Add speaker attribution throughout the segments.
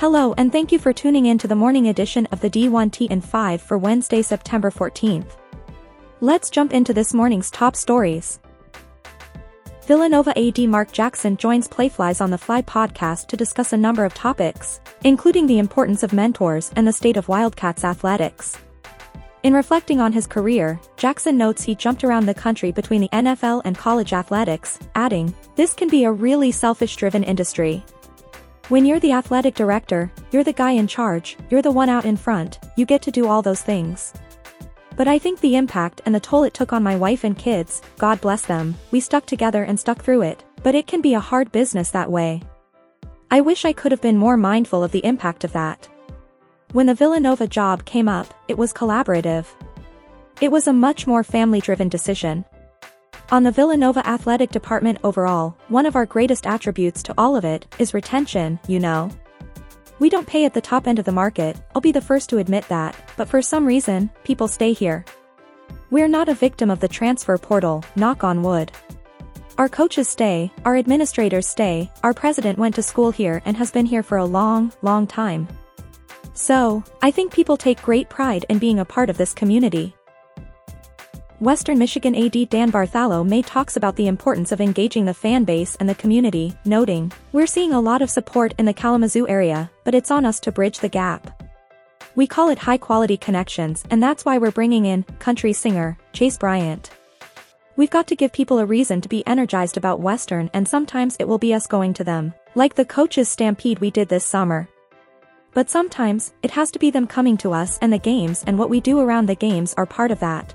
Speaker 1: Hello and thank you for tuning in to the morning edition of the D1T and 5 for Wednesday, September 14th. Let's jump into this morning's top stories. Villanova AD Mark Jackson joins Playfly's on the Fly podcast to discuss a number of topics, including the importance of mentors and the state of Wildcats athletics. In reflecting on his career, Jackson notes he jumped around the country between the NFL and college athletics, adding, This can be a really selfish-driven industry, when you're the athletic director, you're the guy in charge, you're the one out in front, you get to do all those things. But I think the impact and the toll it took on my wife and kids, God bless them, we stuck together and stuck through it, but it can be a hard business that way. I wish I could have been more mindful of the impact of that. When the Villanova job came up, it was collaborative. It was a much more family-driven decision, on the Villanova athletic department overall, one of our greatest attributes to all of it is retention, you know. We don't pay at the top end of the market, I'll be the first to admit that, but for some reason, people stay here. We're not a victim of the transfer portal, knock on wood. Our coaches stay, our administrators stay, our president went to school here and has been here for a long, long time. So, I think people take great pride in being a part of this community. Western Michigan AD Dan Bartholomae talks about the importance of engaging the fan base and the community, noting, We're seeing a lot of support in the Kalamazoo area, but it's on us to bridge the gap. We call it high-quality connections and that's why we're bringing in, country singer, Chase Bryant. We've got to give people a reason to be energized about Western and sometimes it will be us going to them, like the coaches stampede we did this summer. But sometimes, it has to be them coming to us and the games and what we do around the games are part of that.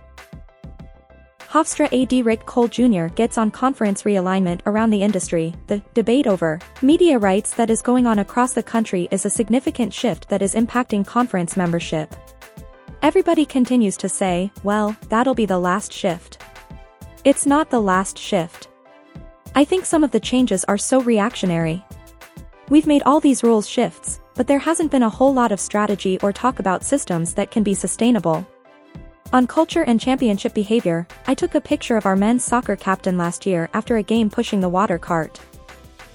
Speaker 1: Hofstra AD Rick Cole Jr. gets on conference realignment around the industry. The debate over media rights that is going on across the country is a significant shift that is impacting conference membership. Everybody continues to say, well, that'll be the last shift. It's not the last shift. I think some of the changes are so reactionary. We've made all these rules shifts, but there hasn't been a whole lot of strategy or talk about systems that can be sustainable. On culture and championship behavior, I took a picture of our men's soccer captain last year after a game pushing the water cart.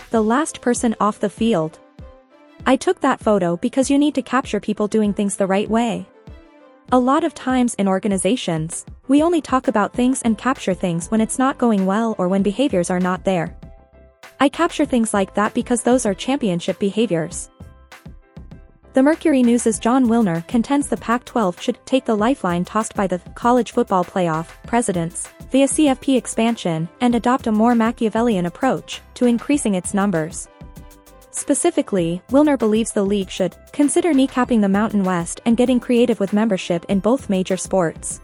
Speaker 1: The last person off the field. I took that photo because you need to capture people doing things the right way. A lot of times in organizations, we only talk about things and capture things when it's not going well or when behaviors are not there. I capture things like that because those are championship behaviors. The Mercury News' Jon Wilner contends the Pac-12 should take the lifeline tossed by the college football playoff presidents via CFP expansion and adopt a more Machiavellian approach to increasing its numbers. Specifically, Wilner believes the league should consider kneecapping the Mountain West and getting creative with membership in both major sports.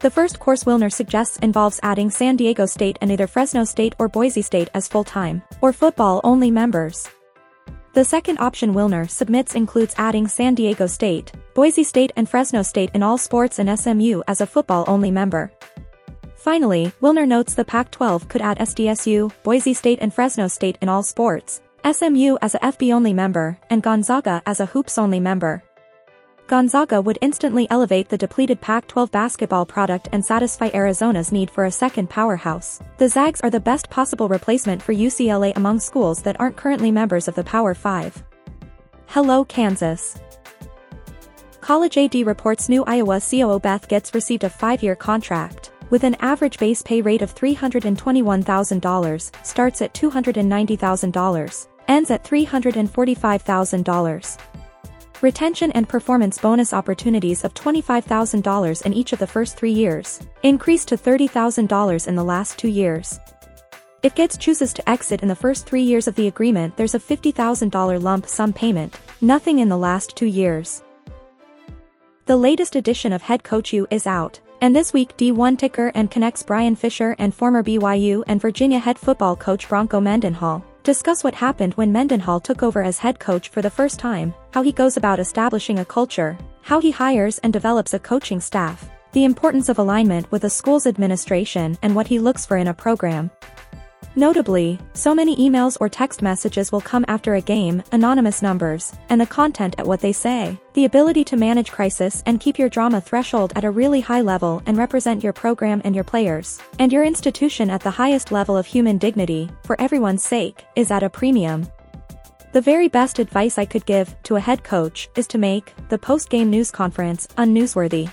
Speaker 1: The first course Wilner suggests involves adding San Diego State and either Fresno State or Boise State as full-time, or football-only members. The second option Wilner submits includes adding San Diego State, Boise State and Fresno State in all sports and SMU as a football-only member. Finally, Wilner notes the Pac-12 could add SDSU, Boise State and Fresno State in all sports, SMU as a FB-only member, and Gonzaga as a hoops-only member. Gonzaga would instantly elevate the depleted Pac-12 basketball product and satisfy Arizona's need for a second powerhouse. The Zags are the best possible replacement for UCLA among schools that aren't currently members of the Power 5. Hello Kansas. College AD reports new Iowa COO Beth Goetz received a five-year contract, with an average base pay rate of $321,000, starts at $290,000, ends at $345,000. Retention and performance bonus opportunities of $25,000 in each of the first three years, increased to $30,000 in the last two years. If Goetz chooses to exit in the first three years of the agreement there's a $50,000 lump sum payment, nothing in the last two years. The latest edition of Head Coach U is out, and this week D1 ticker and connects Brian Fisher and former BYU and Virginia head football coach Bronco Mendenhall Discuss what happened when Mendenhall took over as head coach for the first time, how he goes about establishing a culture, how he hires and develops a coaching staff, the importance of alignment with a school's administration and what he looks for in a program. Notably, so many emails or text messages will come after a game, anonymous numbers, and the content at what they say. The ability to manage crisis and keep your drama threshold at a really high level and represent your program and your players, and your institution at the highest level of human dignity, for everyone's sake, is at a premium. The very best advice I could give to a head coach is to make the post-game news conference unnewsworthy.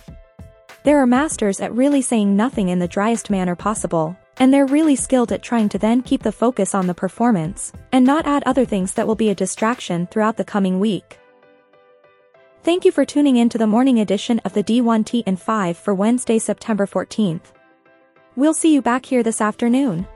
Speaker 1: There are masters at really saying nothing in the driest manner possible, and they're really skilled at trying to then keep the focus on the performance, and not add other things that will be a distraction throughout the coming week. Thank you for tuning in to the morning edition of the D1T and 5 for Wednesday, September 14th. We'll see you back here this afternoon.